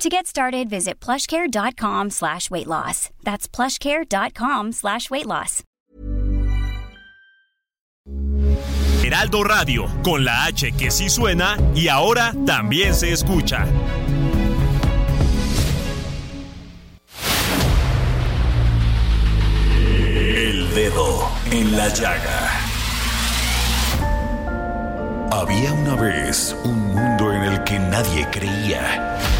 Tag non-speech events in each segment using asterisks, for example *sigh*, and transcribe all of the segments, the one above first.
To get started, visit plushcare.com slash weight loss. That's plushcare.com slash weight loss. Heraldo Radio, con la H que sí suena y ahora también se escucha. El dedo en la llaga. Había una vez un mundo en el que nadie creía.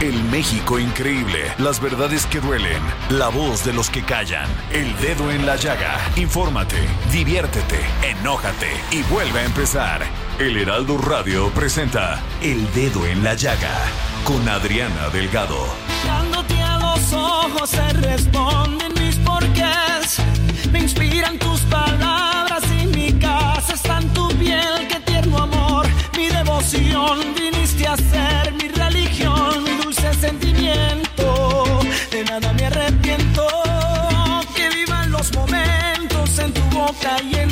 El México increíble. Las verdades que duelen. La voz de los que callan. El dedo en la llaga. Infórmate, diviértete, enójate y vuelve a empezar. El Heraldo Radio presenta El Dedo en la Llaga con Adriana Delgado. Mirándote a los ojos se responden mis porqués. Me inspiran tus palabras y mi casa está en tu piel. Qué tierno amor, mi devoción. Viniste a ser en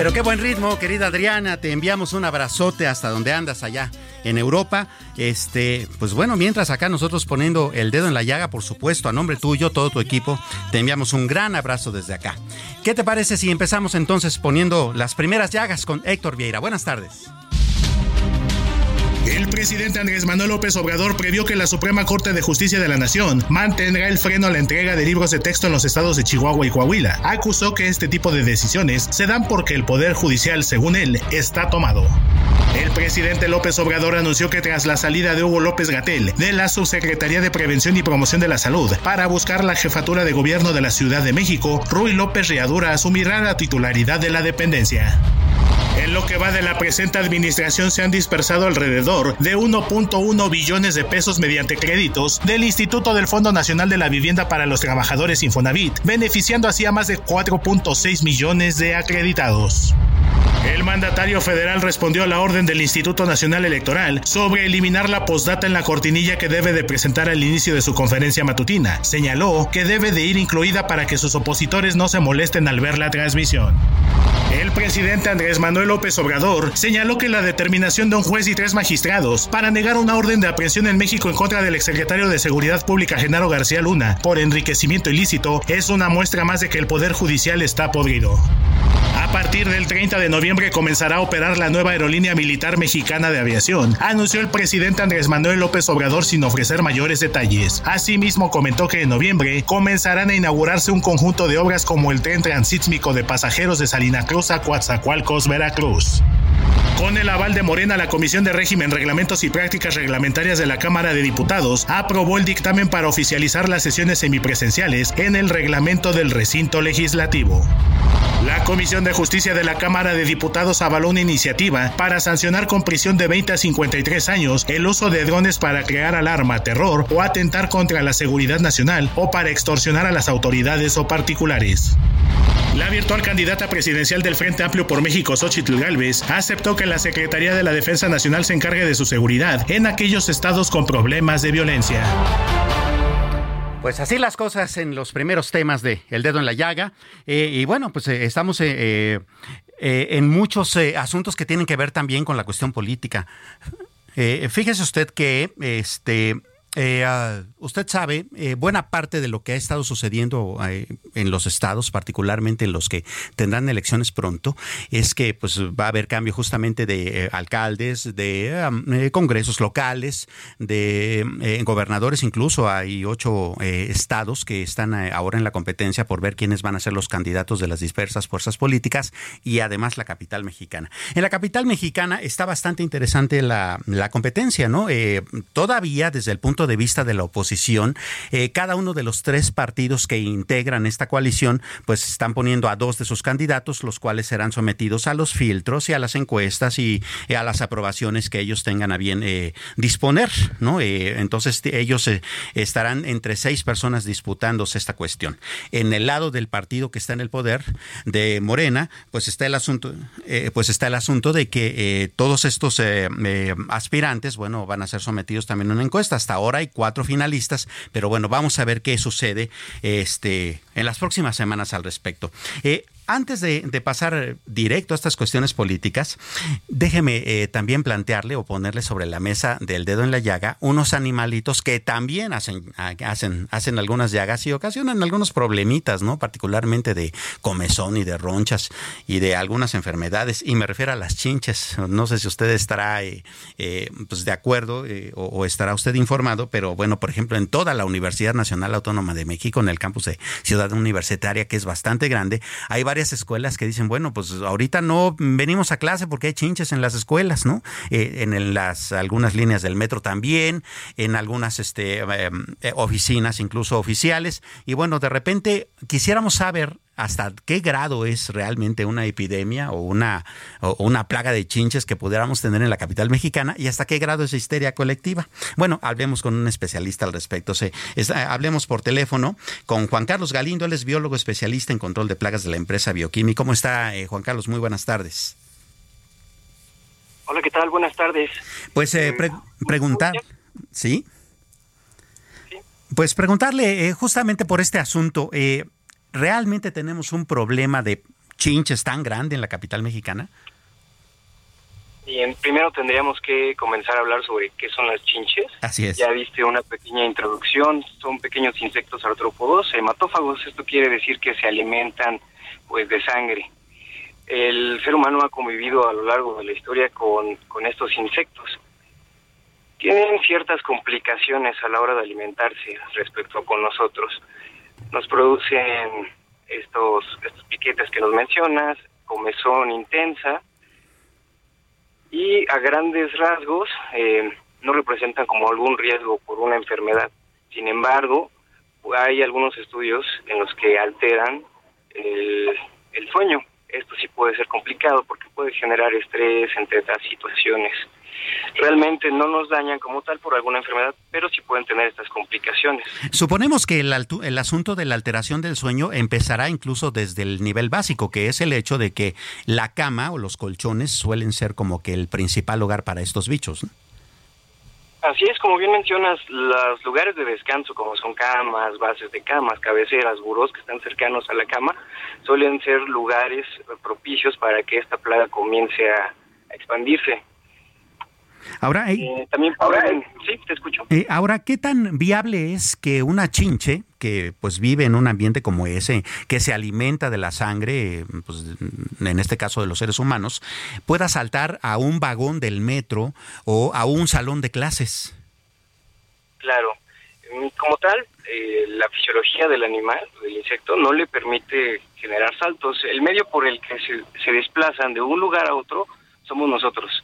Pero qué buen ritmo, querida Adriana. Te enviamos un abrazote hasta donde andas allá en Europa. Este, pues bueno, mientras acá nosotros poniendo el dedo en la llaga, por supuesto, a nombre tuyo, todo tu equipo, te enviamos un gran abrazo desde acá. ¿Qué te parece si empezamos entonces poniendo las primeras llagas con Héctor Vieira? Buenas tardes. El presidente Andrés Manuel López Obrador previó que la Suprema Corte de Justicia de la Nación mantendrá el freno a la entrega de libros de texto en los estados de Chihuahua y Coahuila. Acusó que este tipo de decisiones se dan porque el Poder Judicial, según él, está tomado. El presidente López Obrador anunció que tras la salida de Hugo López Gatel de la Subsecretaría de Prevención y Promoción de la Salud para buscar la jefatura de gobierno de la Ciudad de México, Rui López Riadura asumirá la titularidad de la dependencia. En lo que va de la presente administración se han dispersado alrededor de 1.1 billones de pesos mediante créditos del Instituto del Fondo Nacional de la Vivienda para los Trabajadores Infonavit, beneficiando así a más de 4.6 millones de acreditados. El mandatario federal respondió a la orden del Instituto Nacional Electoral sobre eliminar la postdata en la cortinilla que debe de presentar al inicio de su conferencia matutina. Señaló que debe de ir incluida para que sus opositores no se molesten al ver la transmisión. El presidente Andrés Manuel López Obrador señaló que la determinación de un juez y tres magistrados para negar una orden de aprehensión en México en contra del exsecretario de Seguridad Pública Genaro García Luna por enriquecimiento ilícito es una muestra más de que el Poder Judicial está podrido. A partir del 30 de noviembre comenzará a operar la nueva aerolínea militar mexicana de aviación, anunció el presidente Andrés Manuel López Obrador sin ofrecer mayores detalles. Asimismo comentó que en noviembre comenzarán a inaugurarse un conjunto de obras como el tren transísmico de pasajeros de Salina Cruz a Coatzacoalcos, Veracruz. Con el aval de Morena, la Comisión de Régimen, Reglamentos y Prácticas Reglamentarias de la Cámara de Diputados aprobó el dictamen para oficializar las sesiones semipresenciales en el reglamento del recinto legislativo. La Comisión de Justicia de la Cámara de Diputados avaló una iniciativa para sancionar con prisión de 20 a 53 años el uso de drones para crear alarma, terror o atentar contra la seguridad nacional o para extorsionar a las autoridades o particulares. La virtual candidata presidencial del Frente Amplio por México, Xochitl Gálvez, aceptó que la Secretaría de la Defensa Nacional se encargue de su seguridad en aquellos estados con problemas de violencia. Pues así las cosas en los primeros temas de El Dedo en la Llaga. Eh, y bueno, pues eh, estamos eh, en muchos asuntos que tienen que ver también con la cuestión política. Fíjese usted que este eh, ah, usted sabe, eh, buena parte de lo que ha estado sucediendo eh, en los estados, particularmente en los que tendrán elecciones pronto, es que pues va a haber cambio justamente de alcaldes, de congresos locales, de gobernadores, incluso hay ocho estados que están ahora en la competencia por ver quiénes van a ser los candidatos de las dispersas fuerzas políticas y además la capital mexicana. En la capital mexicana está bastante interesante la, la competencia, ¿no? todavía desde el punto de vista de la oposición, eh, cada uno de los tres partidos que integran esta coalición, pues están poniendo a dos de sus candidatos, los cuales serán sometidos a los filtros y a las encuestas y eh, a las aprobaciones que ellos tengan a bien eh, disponer, ¿no? entonces ellos estarán entre seis personas disputándose esta cuestión. En el lado del partido que está en el poder de Morena, pues está el asunto, pues está el asunto de que todos estos aspirantes, bueno, van a ser sometidos también a una encuesta. Hasta ahora hay cuatro finalistas, pero bueno, vamos a ver qué sucede este, en las próximas semanas al respecto. Eh, antes de, pasar directo a estas cuestiones políticas, déjeme eh, también plantearle o ponerle sobre la mesa del dedo en la llaga unos animalitos que también hacen, hacen, hacen algunas llagas y ocasionan algunos problemitas, ¿no? Particularmente de comezón y de ronchas y de algunas enfermedades. Y me refiero a las chinches. No sé si usted estará eh, eh, pues de acuerdo o, estará usted informado, pero bueno, por ejemplo, en toda la Universidad Nacional Autónoma de México, en el campus de Ciudad Universitaria, que es bastante grande, hay varias escuelas que dicen, bueno, pues ahorita no venimos a clase porque hay chinches en las escuelas, ¿no? Eh, en las algunas líneas del metro también, en algunas este, em, eh, oficinas, incluso oficiales. Y bueno, de repente quisiéramos saber hasta qué grado es realmente una epidemia o una, o una plaga de chinches que pudiéramos tener en la capital mexicana y hasta qué grado es histeria colectiva. Bueno, hablemos con un especialista al respecto. Se, hablemos por teléfono con Juan Carlos Galindo, él es biólogo especialista en control de plagas de la empresa Bioquímica. ¿Cómo está, eh, Juan Carlos? Muy buenas tardes. Hola, ¿qué tal? Buenas tardes. Pues eh, preguntar, ¿sí? Pues preguntarle eh, justamente por este asunto. Eh, ¿realmente tenemos un problema de chinches tan grande en la capital mexicana? Bien, primero tendríamos que comenzar a hablar sobre qué son las chinches. Así es. Ya viste una pequeña introducción, son pequeños insectos artrópodos, hematófagos, esto quiere decir que se alimentan pues de sangre. El ser humano ha convivido a lo largo de la historia con, con estos insectos. Tienen ciertas complicaciones a la hora de alimentarse respecto con nosotros nos producen estos, estos piquetes que nos mencionas, comezón intensa y a grandes rasgos eh, no representan como algún riesgo por una enfermedad. Sin embargo, hay algunos estudios en los que alteran el, el sueño. Esto sí puede ser complicado porque puede generar estrés entre otras situaciones realmente no nos dañan como tal por alguna enfermedad, pero sí pueden tener estas complicaciones. Suponemos que el, el asunto de la alteración del sueño empezará incluso desde el nivel básico, que es el hecho de que la cama o los colchones suelen ser como que el principal hogar para estos bichos. Así es, como bien mencionas, los lugares de descanso, como son camas, bases de camas, cabeceras, burós que están cercanos a la cama, suelen ser lugares propicios para que esta plaga comience a expandirse. Ahora, eh, también ahora, sí, te escucho. Eh, ahora, ¿qué tan viable es que una chinche que pues vive en un ambiente como ese, que se alimenta de la sangre, pues, en este caso de los seres humanos, pueda saltar a un vagón del metro o a un salón de clases? Claro, mm, como tal, eh, la fisiología del animal, del insecto, no le permite generar saltos. El medio por el que se, se desplazan de un lugar a otro somos nosotros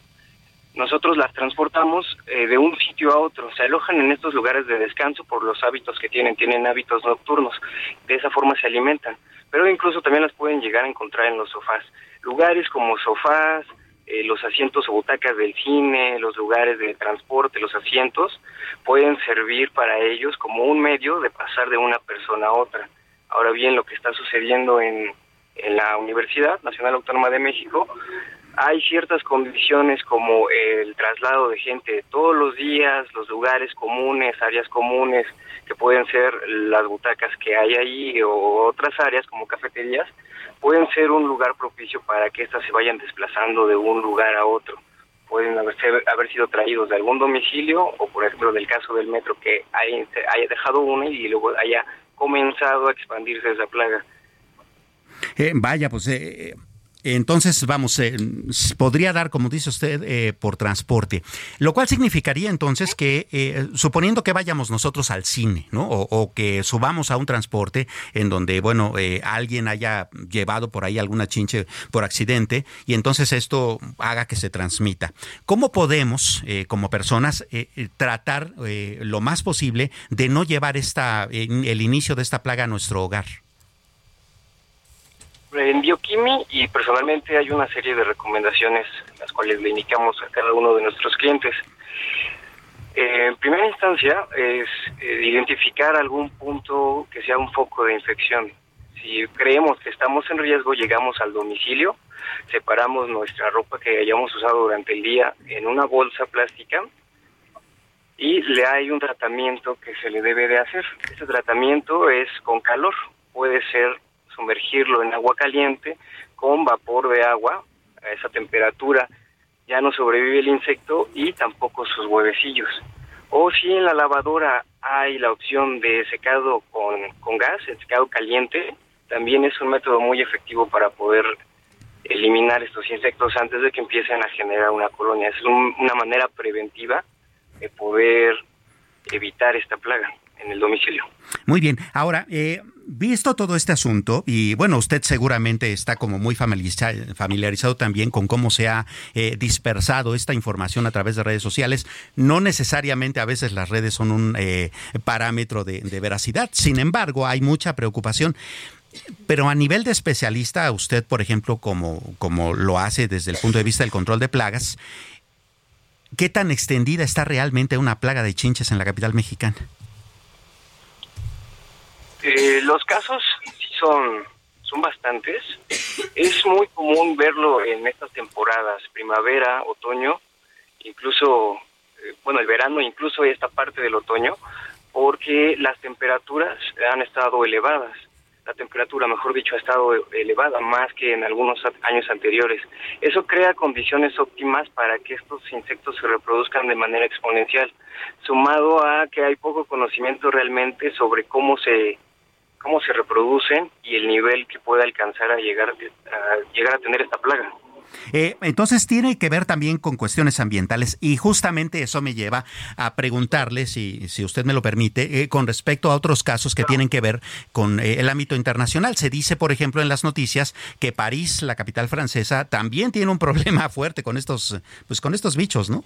nosotros las transportamos eh, de un sitio a otro. Se alojan en estos lugares de descanso por los hábitos que tienen, tienen hábitos nocturnos. De esa forma se alimentan. Pero incluso también las pueden llegar a encontrar en los sofás. Lugares como sofás, eh, los asientos o butacas del cine, los lugares de transporte, los asientos, pueden servir para ellos como un medio de pasar de una persona a otra. Ahora bien, lo que está sucediendo en, en la Universidad Nacional Autónoma de México hay ciertas condiciones como el traslado de gente todos los días, los lugares comunes, áreas comunes, que pueden ser las butacas que hay ahí o otras áreas como cafeterías, pueden ser un lugar propicio para que éstas se vayan desplazando de un lugar a otro. pueden haber, haber sido traídos de algún domicilio o, por ejemplo, del caso del metro, que haya, dejado una y luego haya comenzado a expandirse esa plaga. Eh, vaya, pues eh, entonces, vamos, eh, podría dar, como dice usted, eh, por transporte. Lo cual significaría entonces que, eh, suponiendo que vayamos nosotros al cine, ¿no? O, que subamos a un transporte en donde, bueno, alguien haya llevado por ahí alguna chinche por accidente y entonces esto haga que se transmita. ¿Cómo podemos, como personas, tratar lo más posible de no llevar esta, el inicio de esta plaga a nuestro hogar? En Bioquimi y personalmente hay una serie de recomendaciones las cuales le indicamos a cada uno de nuestros clientes. Eh, en primera instancia es eh, identificar algún punto que sea un foco de infección. Si creemos que estamos en riesgo, llegamos al domicilio, separamos nuestra ropa que hayamos usado durante el día en una bolsa plástica y le hay un tratamiento que se le debe de hacer. Este tratamiento es con calor, puede ser sumergirlo en agua caliente con vapor de agua a esa temperatura. Ya no sobrevive el insecto y tampoco sus huevecillos. O si en la lavadora hay la opción de secado con, con gas, el secado caliente, también es un método muy efectivo para poder eliminar estos insectos antes de que empiecen a generar una colonia. Es una manera preventiva de poder evitar esta plaga en el domicilio. Muy bien. Ahora, eh, visto todo este asunto, y bueno, usted seguramente está como muy familiarizado también con cómo se ha eh, dispersado esta información a través de redes sociales, no necesariamente a veces las redes son un eh, parámetro de, de veracidad, sin embargo, hay mucha preocupación. Pero a nivel de especialista, usted, por ejemplo, como, como lo hace desde el punto de vista del control de plagas, ¿qué tan extendida está realmente una plaga de chinches en la capital mexicana? Eh, los casos son, son bastantes. Es muy común verlo en estas temporadas, primavera, otoño, incluso, eh, bueno, el verano, incluso esta parte del otoño, porque las temperaturas han estado elevadas. La temperatura, mejor dicho, ha estado elevada más que en algunos años anteriores. Eso crea condiciones óptimas para que estos insectos se reproduzcan de manera exponencial, sumado a que hay poco conocimiento realmente sobre cómo se cómo se reproducen y el nivel que puede alcanzar a llegar a, llegar a tener esta plaga. Eh, entonces tiene que ver también con cuestiones ambientales y justamente eso me lleva a preguntarle, si, si usted me lo permite, eh, con respecto a otros casos que tienen que ver con eh, el ámbito internacional. Se dice, por ejemplo, en las noticias que París, la capital francesa, también tiene un *laughs* problema fuerte con estos, pues, con estos bichos, ¿no?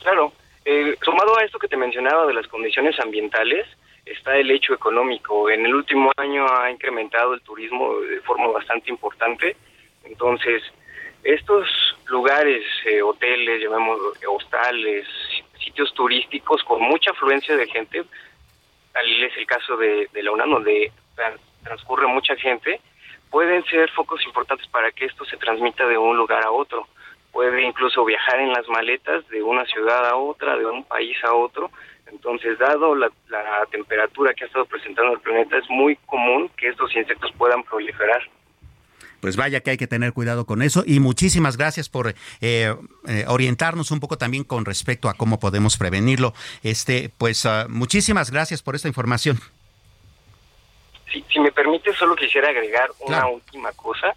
Claro. sumado a esto que te mencionaba de las condiciones ambientales, está el hecho económico. En el último año ha incrementado el turismo de forma bastante importante. Entonces, estos lugares, eh, hoteles, llamemos hostales, sitios turísticos con mucha afluencia de gente, tal es el caso de, la UNAM, donde transcurre mucha gente, pueden ser focos importantes para que esto se transmita de un lugar a otro. Puede incluso viajar en las maletas de una ciudad a otra, de un país a otro, entonces, dado la, temperatura que ha estado presentando el planeta, es muy común que estos insectos puedan proliferar. Pues vaya que hay que tener cuidado con eso y muchísimas gracias por eh, eh, orientarnos un poco también con respecto a cómo podemos prevenirlo. Este, pues ah, muchísimas gracias por esta información. Si, me permite, solo quisiera agregar una última cosa.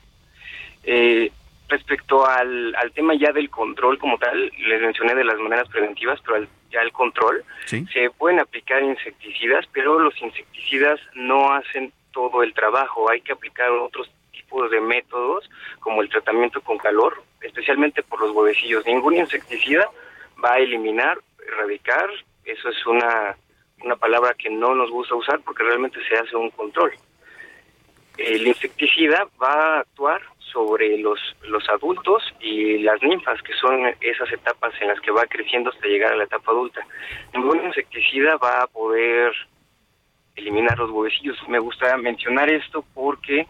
Eh, respecto al, al tema ya del control como tal, les mencioné de las maneras preventivas, pero al ya el control, se pueden aplicar insecticidas, pero los insecticidas no hacen todo el trabajo. Hay que aplicar otros tipos de métodos, como el tratamiento con calor, especialmente por los huevecillos. Ningún insecticida va a eliminar, erradicar, eso es una, una palabra que no nos gusta usar porque realmente se hace un control. El insecticida va a actuar sobre los, los adultos y las ninfas, que son esas etapas en las que va creciendo hasta llegar a la etapa adulta. Ningún insecticida va a poder eliminar los huevecillos. Me gusta mencionar esto porque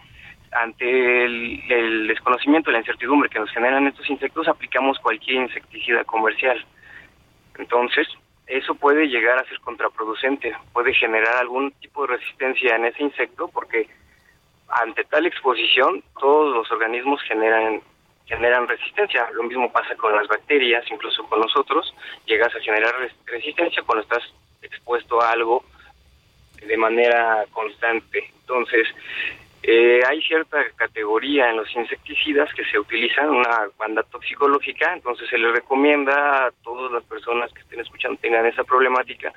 ante el, el desconocimiento, la incertidumbre que nos generan estos insectos, aplicamos cualquier insecticida comercial. Entonces, eso puede llegar a ser contraproducente, puede generar algún tipo de resistencia en ese insecto porque ante tal exposición, todos los organismos generan generan resistencia. Lo mismo pasa con las bacterias, incluso con nosotros. Llegas a generar resistencia cuando estás expuesto a algo de manera constante. Entonces, eh, hay cierta categoría en los insecticidas que se utilizan, una banda toxicológica, entonces se le recomienda a todas las personas que estén escuchando tengan esa problemática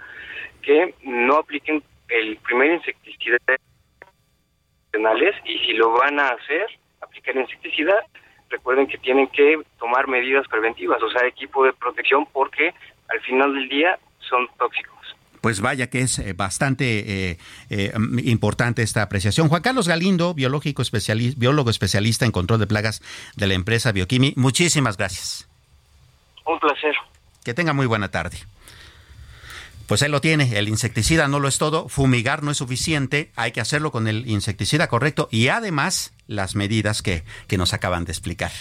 que no apliquen el primer insecticida y si lo van a hacer, aplicar insecticida, recuerden que tienen que tomar medidas preventivas, o sea, equipo de protección porque al final del día son tóxicos pues vaya que es eh, bastante eh, eh, importante esta apreciación. Juan Carlos Galindo, biológico especialista, biólogo especialista en control de plagas de la empresa Bioquimi, muchísimas gracias. Un placer. Que tenga muy buena tarde. Pues él lo tiene, el insecticida no lo es todo, fumigar no es suficiente, hay que hacerlo con el insecticida correcto y además las medidas que, que nos acaban de explicar.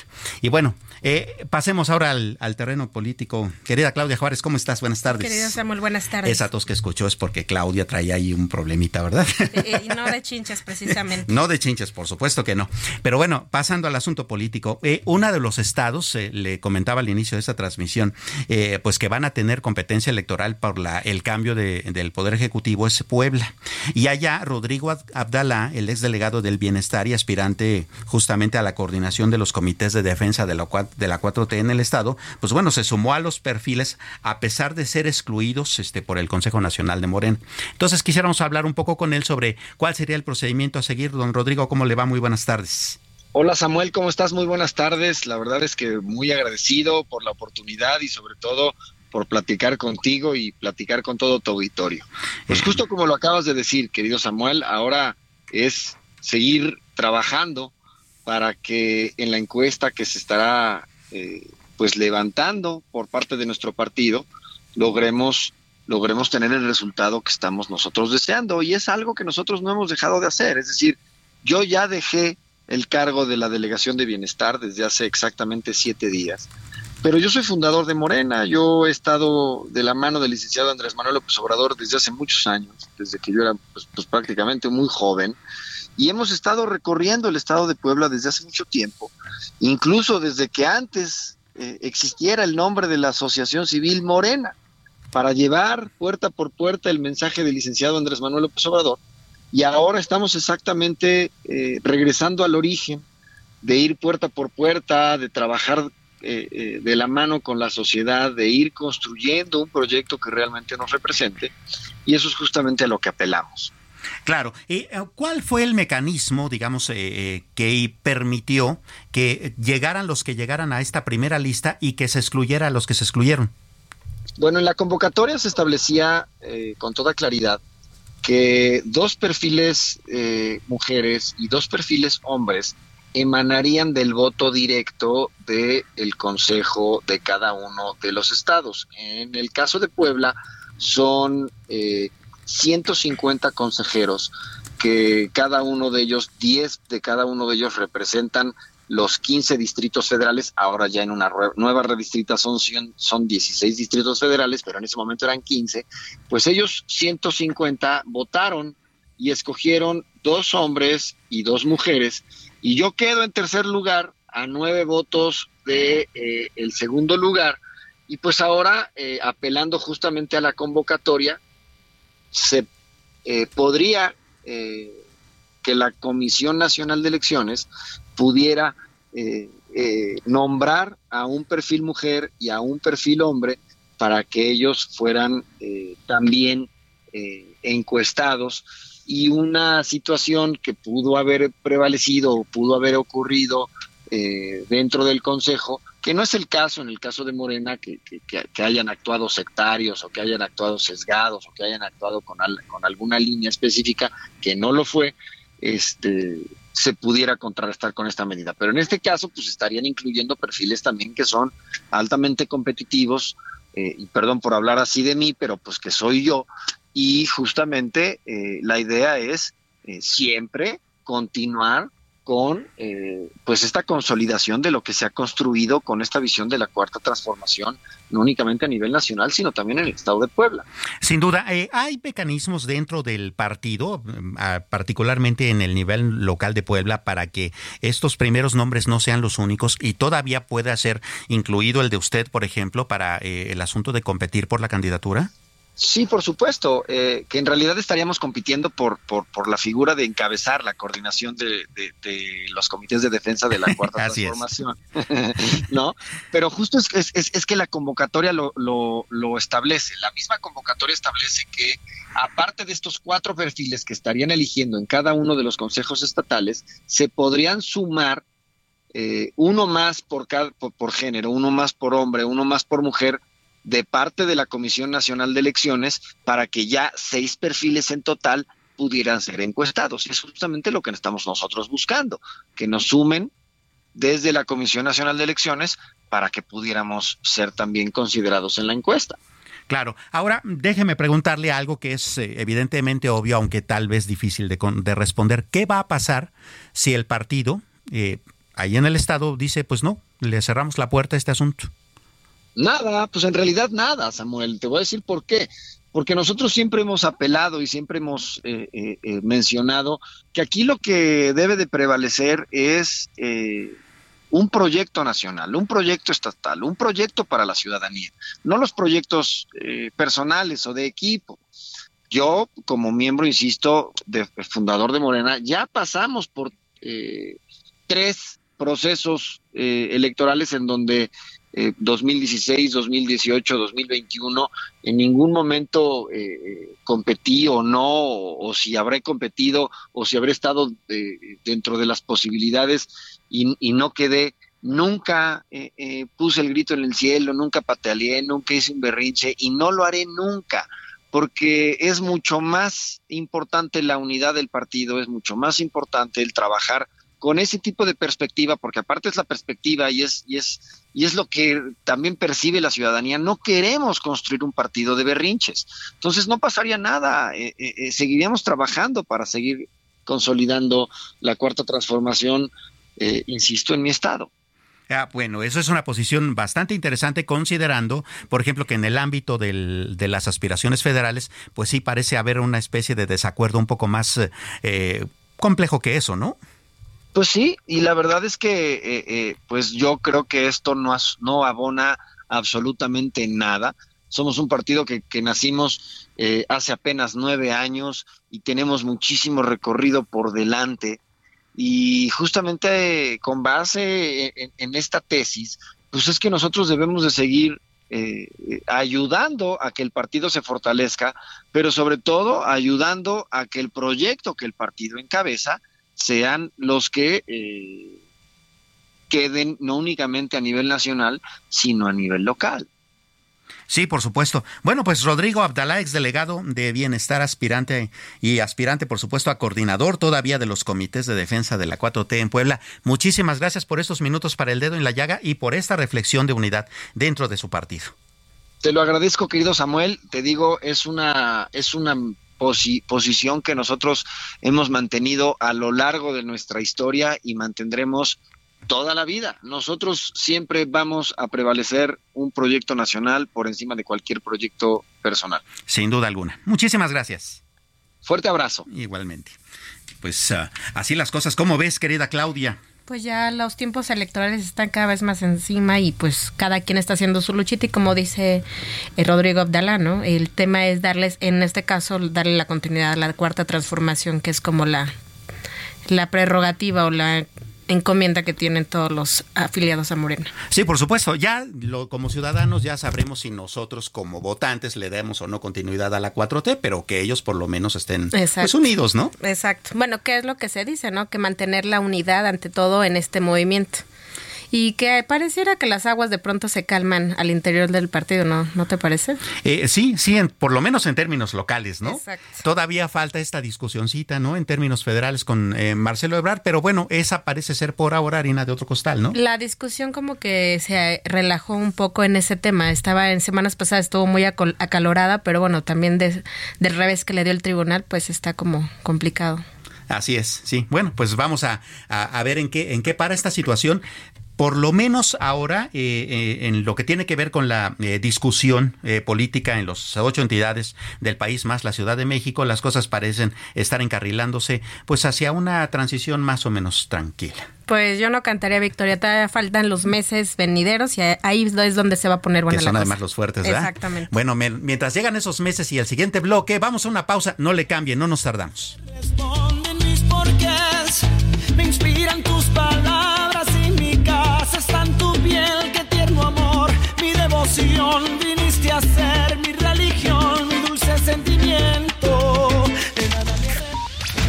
Y bueno, eh, pasemos ahora al, terreno político. Querida Claudia Juárez, ¿cómo estás? Buenas tardes. Querida Samuel, buenas tardes. Esa tos que escuchó es porque Claudia traía ahí un problemita, ¿verdad? Eh, eh, y no de chinches, precisamente. *laughs* no de chinches, por supuesto que no. Pero bueno, pasando al asunto político, uno de los estados, le comentaba al inicio de esta transmisión, pues que van a tener competencia electoral por la, el cambio del Poder Ejecutivo es Puebla. Y allá, Rodrigo Abdalá, el exdelegado del Bienestar y aspirante justamente a la coordinación de los comités de defensa de la, de la 4T en el Estado, pues bueno, se sumó a los perfiles a pesar de ser excluidos este, por el Consejo Nacional de Morena. Entonces quisiéramos hablar un poco con él sobre cuál sería el procedimiento a seguir. Don Rodrigo, ¿cómo le va? Muy buenas tardes. Hola Samuel, ¿cómo estás? Muy buenas tardes. La verdad es que muy agradecido por la oportunidad y sobre todo por platicar contigo y platicar con todo tu auditorio. Pues eh. justo como lo acabas de decir, querido Samuel, ahora es seguir trabajando para que en la encuesta que se estará eh, pues levantando por parte de nuestro partido logremos logremos tener el resultado que estamos nosotros deseando. Y es algo que nosotros no hemos dejado de hacer. Es decir yo ya dejé el cargo de la delegación de bienestar desde hace exactamente siete días. Pero yo soy fundador de Morena, yo he estado de la mano del licenciado Andrés Manuel López Obrador desde hace muchos años, desde que yo era pues, pues prácticamente muy joven, y hemos estado recorriendo el estado de Puebla desde hace mucho tiempo, incluso desde que antes eh, existiera el nombre de la Asociación Civil Morena, para llevar puerta por puerta el mensaje del licenciado Andrés Manuel López Obrador. Y ahora estamos exactamente eh, regresando al origen de ir puerta por puerta, de trabajar eh, de la mano con la sociedad, de ir construyendo un proyecto que realmente nos represente. Y eso es justamente a lo que apelamos. Claro. ¿Y eh, cuál fue el mecanismo, digamos, eh, eh, que permitió que llegaran los que llegaran a esta primera lista y que se excluyera a los que se excluyeron? Bueno, en la convocatoria se establecía con toda claridad que dos perfiles mujeres y dos perfiles hombres emanarían del voto directo del el consejo de cada uno de los estados. En el caso de Puebla son 150 consejeros, que cada uno de ellos, 10 de cada uno de ellos representan los 15 distritos federales, ahora ya en una nueva redistritación son, son 16 distritos federales, pero en ese momento eran 15, pues ellos 150 votaron y escogieron dos hombres y dos mujeres, y yo quedo en tercer lugar a nueve votos de eh, el segundo lugar, y pues ahora eh, apelando justamente a la convocatoria, se eh, podría eh, que la Comisión Nacional de Elecciones pudiera eh, nombrar a un perfil mujer y a un perfil hombre para que ellos fueran también encuestados. Y una situación que pudo haber prevalecido o pudo haber ocurrido dentro del Consejo que no es el caso en el caso de Morena, que, hayan actuado sectarios o que hayan actuado sesgados o que hayan actuado con, con alguna línea específica, que no lo fue, este, se pudiera contrarrestar con esta medida. Pero en este caso, pues estarían incluyendo perfiles también que son altamente competitivos, eh, y perdón por hablar así de mí, pero pues que soy yo, y justamente eh, la idea es eh, siempre continuar con eh, pues esta consolidación de lo que se ha construido con esta visión de la cuarta transformación, no únicamente a nivel nacional, sino también en el estado de Puebla. Sin duda, eh, hay mecanismos dentro del partido, mm, particularmente en el nivel local de Puebla, para que estos primeros nombres no sean los únicos y todavía pueda ser incluido el de usted, por ejemplo, para eh, el asunto de competir por la candidatura. Sí, por supuesto, eh, que en realidad estaríamos compitiendo por, por, por, la figura de encabezar la coordinación de, de, los comités de defensa de la *laughs* cuarta transformación, *laughs* ¿no? Pero justo es, es, es, que la convocatoria lo, lo, lo, establece, la misma convocatoria establece que aparte de estos cuatro perfiles que estarían eligiendo en cada uno de los consejos estatales, se podrían sumar eh, uno más por, cada, por, por género, uno más por hombre, uno más por mujer, de parte de la Comisión Nacional de Elecciones para que ya seis perfiles en total pudieran ser encuestados. Es justamente lo que estamos nosotros buscando, que nos sumen desde la Comisión Nacional de Elecciones para que pudiéramos ser también considerados en la encuesta. Claro. Ahora, déjeme preguntarle algo que es eh, evidentemente obvio, aunque tal vez difícil de, de, responder. ¿Qué va a pasar si el partido, eh, ahí en el Estado, dice, pues no, le cerramos la puerta a este asunto? Nada, pues en realidad nada, Samuel. Te voy a decir por qué. Porque nosotros siempre hemos apelado y siempre hemos eh, eh, eh, mencionado que aquí lo que debe de prevalecer es un proyecto nacional, un proyecto estatal, un proyecto para la ciudadanía, no los proyectos personales o de equipo. Yo, como miembro, insisto, de, fundador de Morena, ya pasamos por tres procesos electorales en donde 2016, 2018, 2021, en ningún momento eh, competí o no, o, si habré competido, o si habré estado eh, dentro de las posibilidades y, no quedé. Nunca eh, puse el grito en el cielo, nunca patealeé, nunca hice un berrinche y no lo haré nunca porque es mucho más importante la unidad del partido, es mucho más importante el trabajar con ese tipo de perspectiva, porque aparte es la perspectiva y es, y es, y es lo que también percibe la ciudadanía, no queremos construir un partido de berrinches. Entonces no pasaría nada, eh, eh, eh, seguiríamos trabajando para seguir consolidando la cuarta transformación, insisto, en mi estado. Ah, bueno, eso es una posición bastante interesante considerando, por ejemplo, que en el ámbito de las aspiraciones federales, pues sí parece haber una especie de desacuerdo un poco más complejo que eso, ¿no? Pues sí, y la verdad es que eh, eh, pues yo creo que esto no, no abona absolutamente nada. Somos un partido que, que nacimos eh, hace apenas nueve años y tenemos muchísimo recorrido por delante. Y justamente con base en, esta tesis, pues es que nosotros debemos de seguir ayudando a que el partido se fortalezca, pero sobre todo ayudando a que el proyecto que el partido encabeza sean los que eh, queden no únicamente a nivel nacional, sino a nivel local. Sí, por supuesto. Bueno, pues Rodrigo Abdalá, ex delegado de Bienestar, aspirante y aspirante, por supuesto, a coordinador todavía de los comités de defensa de la 4T en Puebla. Muchísimas gracias por estos minutos para el dedo en la llaga y por esta reflexión de unidad dentro de su partido. Te lo agradezco, querido Samuel. Te digo, es una, es una posición que nosotros hemos mantenido a lo largo de nuestra historia y mantendremos toda la vida. Nosotros siempre vamos a prevalecer un proyecto nacional por encima de cualquier proyecto personal. Sin duda alguna. Muchísimas gracias. Fuerte abrazo. Igualmente. Pues uh, así las cosas. ¿Cómo ves, querida Claudia? Pues ya los tiempos electorales están cada vez más encima y pues cada quien está haciendo su luchita y como dice eh, Rodrigo Abdalá, ¿no? El tema es darles, en este caso, darle la continuidad a la cuarta transformación, que es como la, la prerrogativa o la encomienda que tienen todos los afiliados a Morena. Sí, por supuesto. Ya lo, como ciudadanos ya sabremos si nosotros como votantes le demos o no continuidad a la 4T, pero que ellos por lo menos estén pues, unidos, ¿no? Exacto. Bueno, ¿qué es lo que se dice, no? Que mantener la unidad ante todo en este movimiento y que pareciera que las aguas de pronto se calman al interior del partido, ¿no? ¿No te parece? Eh, sí, sí, por lo menos en términos locales, ¿no? Exacto. Todavía falta esta discusióncita, ¿no? En términos federales con eh, Marcelo Ebrard, pero bueno, esa parece ser por ahora harina de otro costal, ¿no? La discusión como que se relajó un poco en ese tema. Estaba en semanas pasadas, estuvo muy acalorada, pero bueno, también del revés que le dio el tribunal, pues está como complicado. Así es, sí. Bueno, pues vamos a, a, ver en qué, en qué para esta situación por lo menos ahora, eh, eh, en lo que tiene que ver con la eh, discusión política en las ocho entidades del país, más la Ciudad de México, las cosas parecen estar encarrilándose pues hacia una transición más o menos tranquila. Pues yo no cantaría victoria, todavía faltan los meses venideros y ahí es donde se va a poner buena Que son además los fuertes, ¿verdad? Exactamente. Bueno, mientras llegan esos meses y el siguiente bloque, vamos a una pausa, no le cambien, no nos tardamos. Responden mis porqués, me inspiran tus palabras devoción, viniste a ser mi religión, mi dulce sentimiento.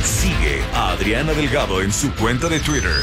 Sigue a Adriana Delgado en su cuenta de Twitter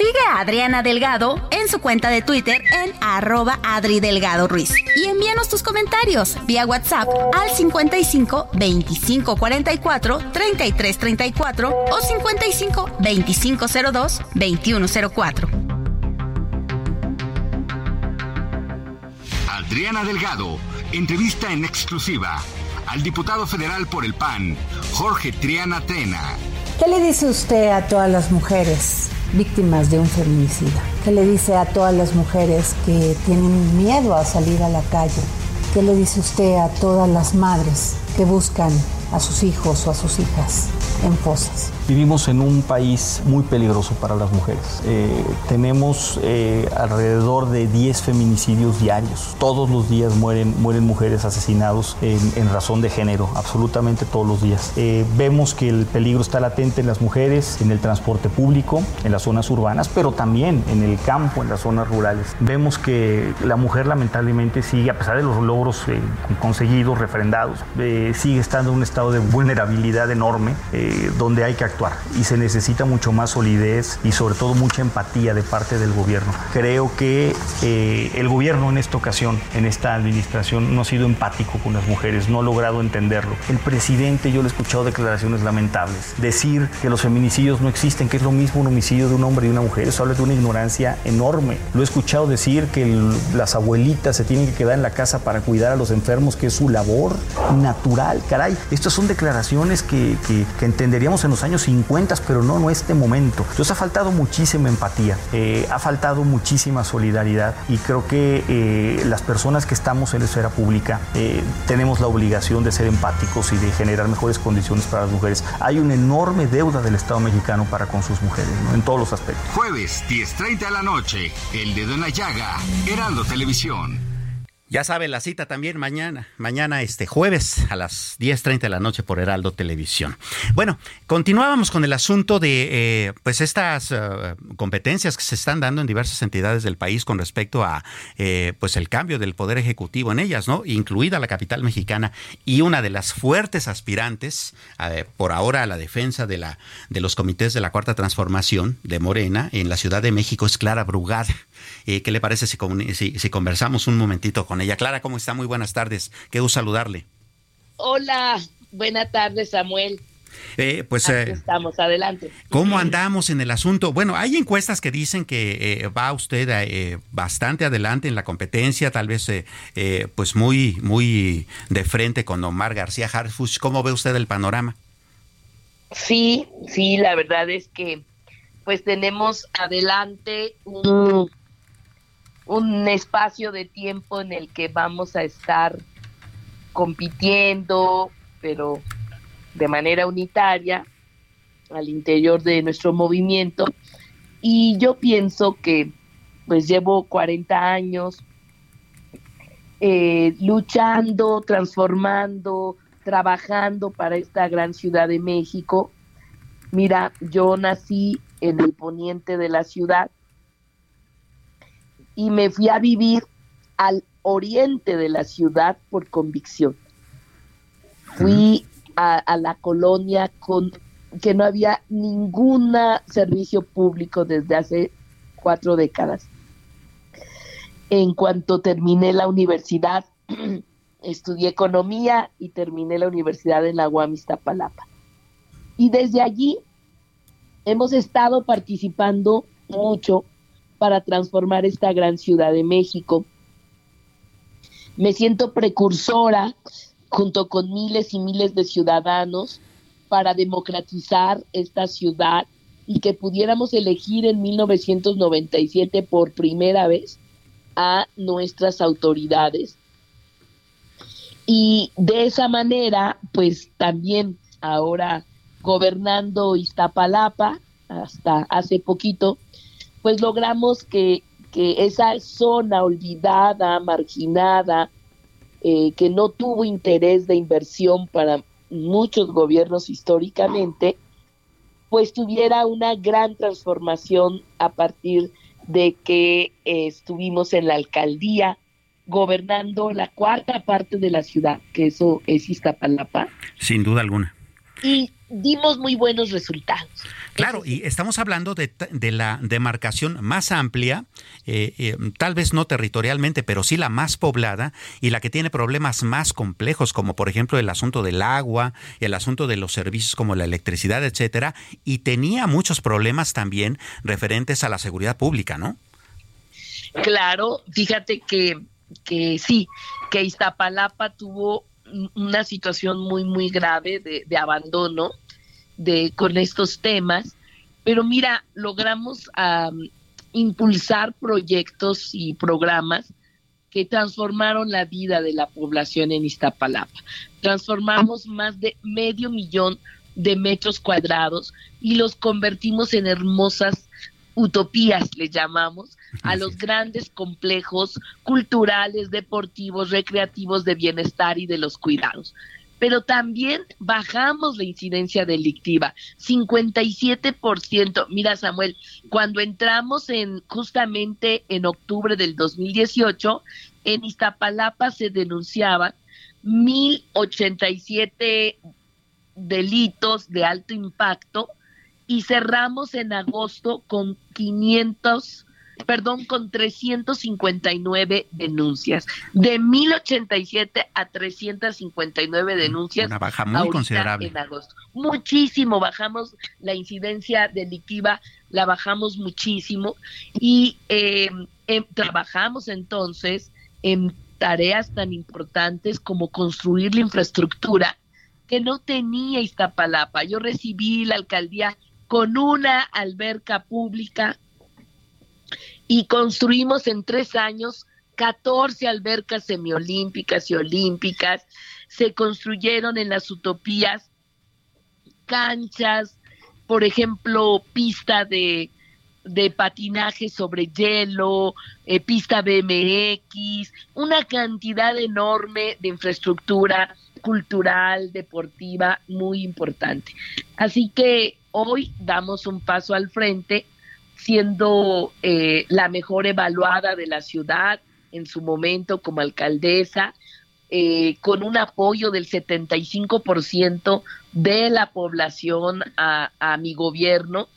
Sigue a Adriana Delgado en su cuenta de Twitter en arroba Adri Delgado Ruiz. Y envíanos tus comentarios vía WhatsApp al 55 25 44 33 34 o 55 25 02 21 04. Adriana Delgado, entrevista en exclusiva al diputado federal por el PAN, Jorge Triana Tena. ¿Qué le dice usted a todas las mujeres víctimas de un feminicida? ¿Qué le dice a todas las mujeres que tienen miedo a salir a la calle? ¿Qué le dice usted a todas las madres que buscan a sus hijos o a sus hijas en fosas? Vivimos en un país muy peligroso para las mujeres. Eh, tenemos eh, alrededor de 10 feminicidios diarios. Todos los días mueren, mueren mujeres asesinados en, razón de género, absolutamente todos los días. Eh, vemos que el peligro está latente en las mujeres, en el transporte público, en las zonas urbanas, pero también en el campo, en las zonas rurales. Vemos que la mujer lamentablemente sigue, a pesar de los logros conseguidos, refrendados, sigue estando en un estado de vulnerabilidad enorme, donde hay que actuar y se necesita mucho más solidez y sobre todo mucha empatía de parte del gobierno. Creo que eh, el gobierno en esta ocasión, en esta administración, no ha sido empático con las mujeres, no ha logrado entenderlo. El presidente, yo le he escuchado declaraciones lamentables, decir que los feminicidios no existen, que es lo mismo un homicidio de un hombre y una mujer, eso habla de una ignorancia enorme. Lo he escuchado decir que las abuelitas se tienen que quedar en la casa para cuidar a los enfermos, que es su labor natural, caray. Estas son declaraciones que, que, que entenderíamos en los años 50, pero no en este momento. Entonces ha faltado muchísima empatía, eh, ha faltado muchísima solidaridad y creo que eh, las personas que estamos en la esfera pública eh, tenemos la obligación de ser empáticos y de generar mejores condiciones para las mujeres. Hay una enorme deuda del Estado mexicano para con sus mujeres, en todos los aspectos. Jueves, 10.30 de la noche, El Dedo en la Llaga, Heraldo Televisión. Ya sabe la cita también mañana, mañana este jueves a las 10.30 de la noche por Heraldo Televisión. Bueno, continuábamos con el asunto de eh, pues estas eh, competencias que se están dando en diversas entidades del país con respecto a eh, pues el cambio del poder ejecutivo en ellas, ¿no? Incluida la capital mexicana y una de las fuertes aspirantes por ahora a la defensa de la de los comités de la cuarta transformación de Morena en la Ciudad de México es Clara Brugada. ¿Qué le parece si, si, conversamos un momentito con ella? Clara, ¿cómo está? Muy buenas tardes. Qué gusto saludarle. Hola, buenas tardes, Samuel. Eh, pues eh, estamos adelante. ¿Cómo andamos en el asunto? Bueno, hay encuestas que dicen que eh, va usted eh, bastante adelante en la competencia, tal vez pues muy muy de frente con Omar García Harfuch. ¿Cómo ve usted el panorama? Sí, sí, la verdad es que pues tenemos adelante un, un espacio de tiempo en el que vamos a estar compitiendo, pero de manera unitaria al interior de nuestro movimiento. Y yo pienso que pues llevo 40 años eh, luchando, transformando, trabajando para esta gran ciudad de México. Mira, yo nací en el poniente de la ciudad y me fui a vivir al oriente de la ciudad por convicción. Fui a, la colonia con que no había ningún servicio público desde hace cuatro décadas. En cuanto terminé la universidad, *clears throat* estudié economía y terminé la universidad en la UAM Iztapalapa. Y desde allí hemos estado participando mucho para transformar esta gran ciudad de México. Me siento precursora junto con miles y miles de ciudadanos para democratizar esta ciudad y que pudiéramos elegir en 1997 por primera vez a nuestras autoridades. Y de esa manera, pues también ahora gobernando Iztapalapa hasta hace poquito, pues logramos que, que esa zona olvidada, marginada, eh, que no tuvo interés de inversión para muchos gobiernos históricamente, pues tuviera una gran transformación a partir de que eh, estuvimos en la alcaldía gobernando la cuarta parte de la ciudad, que eso es Iztapalapa. Sin duda alguna. Y dimos muy buenos resultados. Claro, y estamos hablando de, la demarcación más amplia, eh, eh, tal vez no territorialmente, pero sí la más poblada y la que tiene problemas más complejos, como por ejemplo el asunto del agua, el asunto de los servicios como la electricidad, etcétera, y tenía muchos problemas también referentes a la seguridad pública, ¿no? Claro, fíjate que, que sí, que Iztapalapa tuvo una situación muy, muy grave de, de abandono de, con estos temas, pero mira, logramos impulsar proyectos y programas que transformaron la vida de la población en Iztapalapa. Transformamos más de medio millón de metros cuadrados y los convertimos en hermosas utopías, le llamamos, a los grandes complejos culturales, deportivos, recreativos de bienestar y de los cuidados pero también bajamos la incidencia delictiva, 57%. Mira, Samuel, cuando entramos en justamente en octubre del 2018, en Iztapalapa se denunciaban 1087 delitos de alto impacto y cerramos en agosto con 500 perdón, con 359 denuncias. De 1087 a 359 denuncias. Una baja muy considerable. En agosto. Muchísimo, bajamos la incidencia delictiva, la bajamos muchísimo y em, trabajamos entonces en tareas tan importantes como construir la infraestructura que no tenía Iztapalapa. Yo recibí la alcaldía con una alberca pública y construimos en tres años 14 albercas semiolímpicas y olímpicas, se construyeron en las utopías canchas, por ejemplo, pista de, patinaje sobre hielo, eh, pista BMX, una cantidad enorme de infraestructura cultural, deportiva, muy importante. Así que hoy damos un paso al frente siendo eh, la mejor evaluada de la ciudad en su momento como alcaldesa, eh, con un apoyo del 75% de la población a, mi gobierno.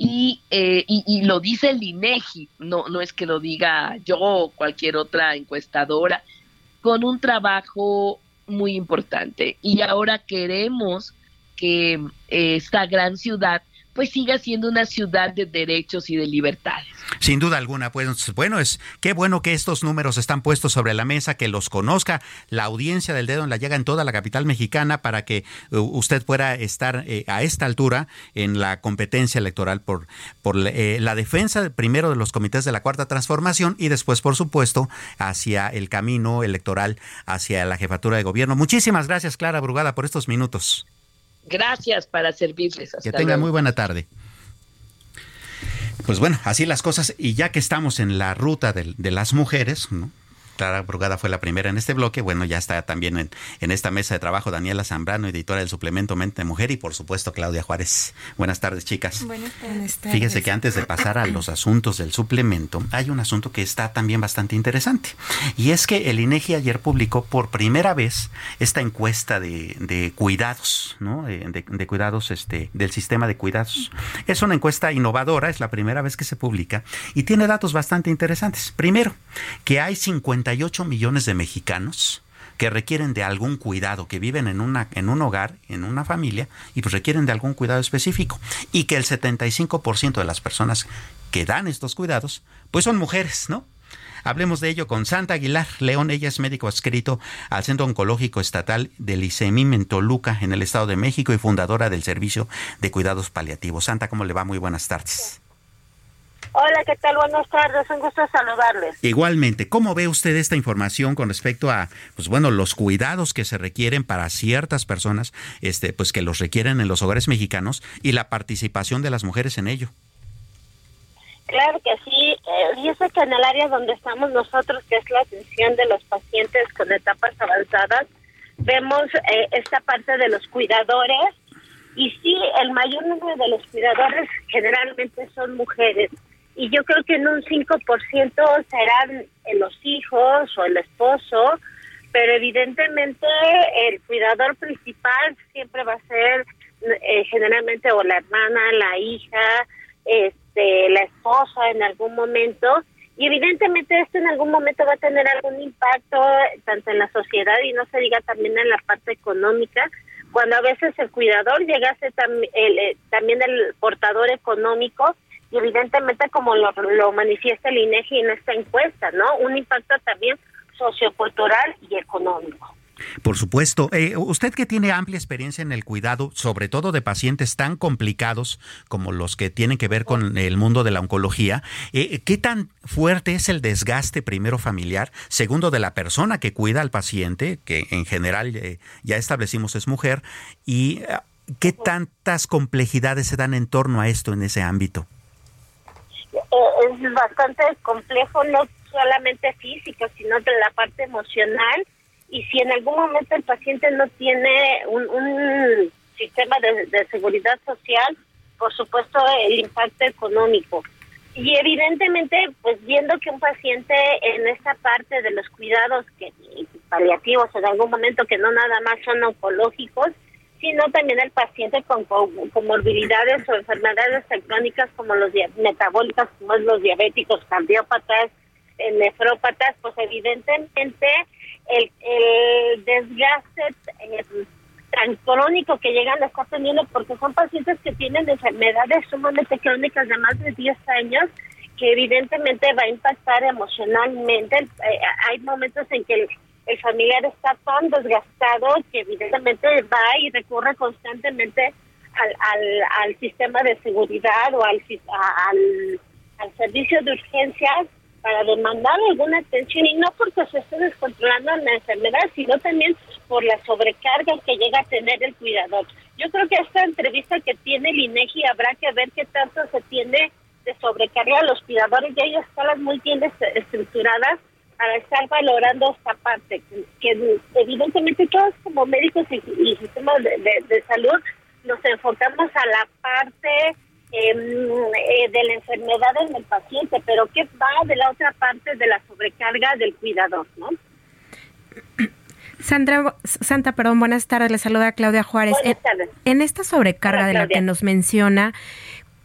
Eh, y, lo dice el INEGI, no, no es que lo diga yo o cualquier otra encuestadora, con un trabajo muy importante. Y ahora queremos que esta gran ciudad pues siga siendo una ciudad de derechos y de libertades. Sin duda alguna, pues bueno, es qué bueno que estos números están puestos sobre la mesa, que los conozca la audiencia del dedo en la llaga en toda la capital mexicana para que uh, usted pueda estar eh, a esta altura en la competencia electoral por, por eh, la defensa primero de los comités de la cuarta transformación y después, por supuesto, hacia el camino electoral, hacia la jefatura de gobierno. Muchísimas gracias, Clara Brugada, por estos minutos. Gracias para servirles. que tenga muy buena tarde. Pues bueno, así las cosas. Y ya que estamos en la ruta de, de las mujeres, ¿no? Clara Brugada fue la primera en este bloque. Bueno, ya está también en, en, esta mesa de trabajo Daniela Zambrano, editora del suplemento Mente Mujer, y por supuesto Claudia Juárez. Buenas tardes, chicas. Buenas tardes. Fíjese que antes de pasar a los asuntos del suplemento, hay un asunto que está también bastante interesante. Y es que el INEGI ayer publicó por primera vez esta encuesta de, de cuidados, ¿no? De, de, cuidados, este, del sistema de cuidados. Es una encuesta innovadora, es la primera vez que se publica, y tiene datos bastante interesantes. Primero, que hay 50 millones de mexicanos que requieren de algún cuidado, que viven en, una, en un hogar, en una familia, y pues requieren de algún cuidado específico. Y que el 75% de las personas que dan estos cuidados, pues son mujeres, ¿no? Hablemos de ello con Santa Aguilar León. Ella es médico adscrito al Centro Oncológico Estatal del ICEMIM en Toluca, en el Estado de México, y fundadora del Servicio de Cuidados Paliativos. Santa, ¿cómo le va? Muy buenas tardes. Hola, ¿qué tal? Buenas tardes, un gusto saludarles. Igualmente, ¿cómo ve usted esta información con respecto a, pues bueno, los cuidados que se requieren para ciertas personas, este, pues que los requieren en los hogares mexicanos y la participación de las mujeres en ello? Claro que sí. Eh, sé que en el área donde estamos nosotros, que es la atención de los pacientes con etapas avanzadas, vemos eh, esta parte de los cuidadores y sí, el mayor número de los cuidadores generalmente son mujeres y yo creo que en un 5% serán los hijos o el esposo, pero evidentemente el cuidador principal siempre va a ser eh, generalmente o la hermana, la hija, este, la esposa en algún momento. Y evidentemente esto en algún momento va a tener algún impacto tanto en la sociedad y no se diga también en la parte económica, cuando a veces el cuidador llega a ser eh, también el portador económico y evidentemente como lo, manifiesta el INEGI en esta encuesta, ¿no? Un impacto también sociocultural y económico. Por supuesto. Eh, usted que tiene amplia experiencia en el cuidado, sobre todo de pacientes tan complicados como los que tienen que ver con el mundo de la oncología, eh, ¿qué tan fuerte es el desgaste primero familiar, segundo de la persona que cuida al paciente, que en general eh, ya establecimos es mujer, y qué tantas complejidades se dan en torno a esto en ese ámbito? Es bastante complejo, no solamente físico, sino de la parte emocional. Y si en algún momento el paciente no tiene un, sistema de, seguridad social, por supuesto el impacto económico. Y evidentemente, pues viendo que un paciente en esta parte de los cuidados que paliativos en algún momento que no nada más son oncológicos, sino también el paciente con comorbilidades o enfermedades crónicas como los metabólicas, como los diabéticos, cardiópatas, eh, nefrópatas, pues evidentemente el, el desgaste eh, tan crónico que llegan a estar teniendo, porque son pacientes que tienen enfermedades sumamente crónicas de más de 10 años, que evidentemente va a impactar emocionalmente. Eh, hay momentos en que el familiar está tan desgastado que evidentemente va y recurre constantemente al, al, sistema de seguridad o al, al, al servicio de urgencias para demandar alguna atención y no porque se esté descontrolando la enfermedad, sino también por la sobrecarga que llega a tener el cuidador. Yo creo que esta entrevista que tiene el INEGI habrá que ver qué tanto se tiene de sobrecarga a los cuidadores y hay escalas muy bien estructuradas para estar valorando esta parte, que, evidentemente todos como médicos y, sistemas de, salud nos enfocamos a la parte em, eh, de la enfermedad en el paciente, pero ¿qué va de la otra parte de la sobrecarga del cuidador, no? Sandra, Santa, perdón, buenas tardes. Le saluda Claudia Juárez. Buenas tardes. En, esta sobrecarga de la que nos menciona,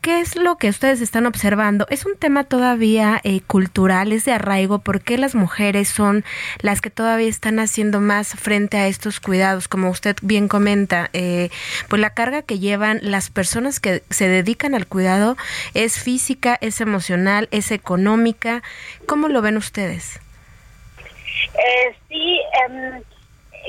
¿qué es lo que ustedes están observando? ¿Es un tema todavía eh, cultural, es de arraigo? ¿Por qué las mujeres son las que todavía están haciendo más frente a estos cuidados? Como usted bien comenta, eh, pues la carga que llevan las personas que se dedican al cuidado es física, es emocional, es económica. ¿Cómo lo ven ustedes? Eh, sí, em,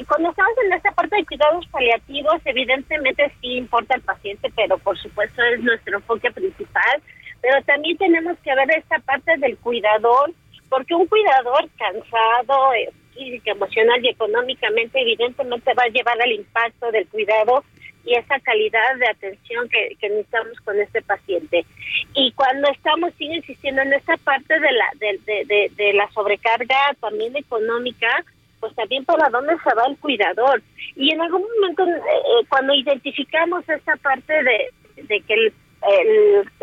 cuando estamos en esta parte de cuidados paliativos, evidentemente sí importa el paciente, pero por supuesto es nuestro enfoque principal. Pero también tenemos que ver esta parte del cuidador, porque un cuidador cansado, eh, física, emocional y económicamente, evidentemente va a llevar al impacto del cuidado y esa calidad de atención que, necesitamos con este paciente. Y cuando estamos, sigue insistiendo en esta parte de la, sobrecarga también económica, pues también para dónde se va el cuidador. Y en algún momento, eh, eh, cuando identificamos esta parte de, que el,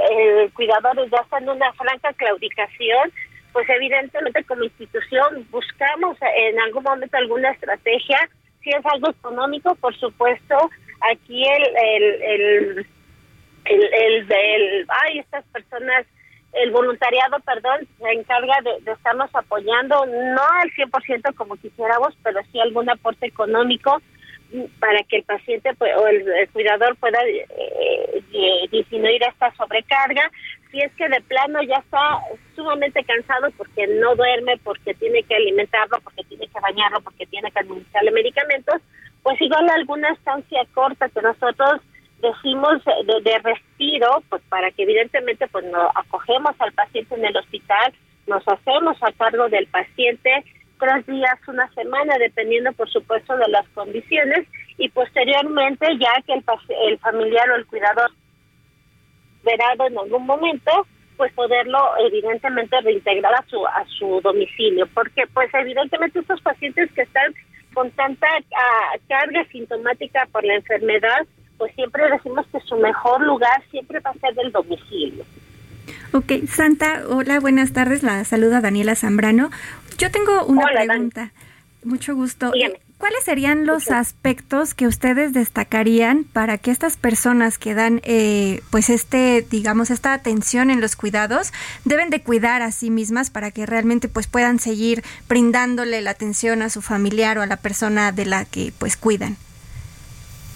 el, cuidador ya está en una franca claudicación, pues evidentemente como institución buscamos en algún momento alguna estrategia, si es algo económico, por supuesto, aquí el, el, el, el, el, el ay, estas personas el voluntariado, perdón, se encarga de, estarnos apoyando, no al 100% como quisiéramos, pero sí algún aporte económico para que el paciente pues, o el, cuidador pueda eh, eh, disminuir esta sobrecarga. Si es que de plano ya está sumamente cansado porque no duerme, porque tiene que alimentarlo, porque tiene que bañarlo, porque tiene que administrarle medicamentos, pues igual alguna estancia corta que nosotros decimos de, respiro, pues para que evidentemente pues nos acogemos al paciente en el hospital, nos hacemos a cargo del paciente tres días, una semana, dependiendo por supuesto de las condiciones y posteriormente ya que el, el familiar o el cuidador verado en algún momento, pues poderlo evidentemente reintegrar a su a su domicilio, porque pues evidentemente estos pacientes que están con tanta ah, carga sintomática por la enfermedad, pues siempre decimos que su mejor lugar siempre va a ser del domicilio. Ok, Santa, hola, buenas tardes, la saluda Daniela Zambrano. Yo tengo una pregunta. Mucho gusto. ¿Cuáles serían los aspectos que ustedes destacarían para que estas personas que dan, eh, pues este, digamos, esta atención en los cuidados, deben de cuidar a sí mismas para que realmente, pues, puedan seguir brindándole la atención a su familiar o a la persona de la que, pues, cuidan?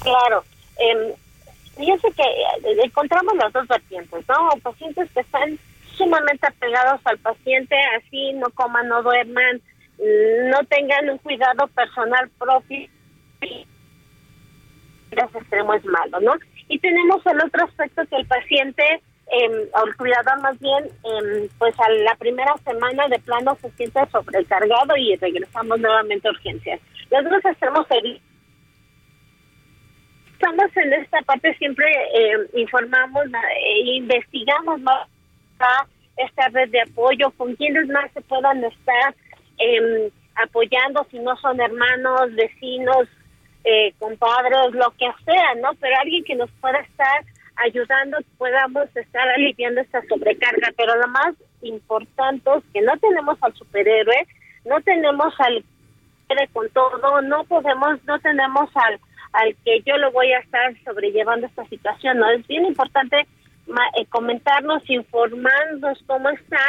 Claro, eh, fíjense que eh, encontramos las dos vertientes, ¿no? Pacientes que están sumamente apegados al paciente, así no coman, no duerman, no tengan un cuidado personal propio. Ese extremo es malo, ¿no? Y tenemos el otro aspecto que el paciente, eh, o el cuidador más bien, eh, pues a la primera semana de plano se siente sobrecargado y regresamos nuevamente a urgencias. Los dos extremos estamos en esta parte siempre eh, informamos e investigamos más esta red de apoyo con quienes más se puedan estar eh, apoyando si no son hermanos vecinos eh, compadres lo que sea no pero alguien que nos pueda estar ayudando podamos estar aliviando esta sobrecarga. Pero lo más importante es que no tenemos al superhéroe no tenemos al con todo no podemos no tenemos al al que yo lo voy a estar sobrellevando esta situación. ¿no? Es bien importante eh, comentarnos, informarnos cómo está,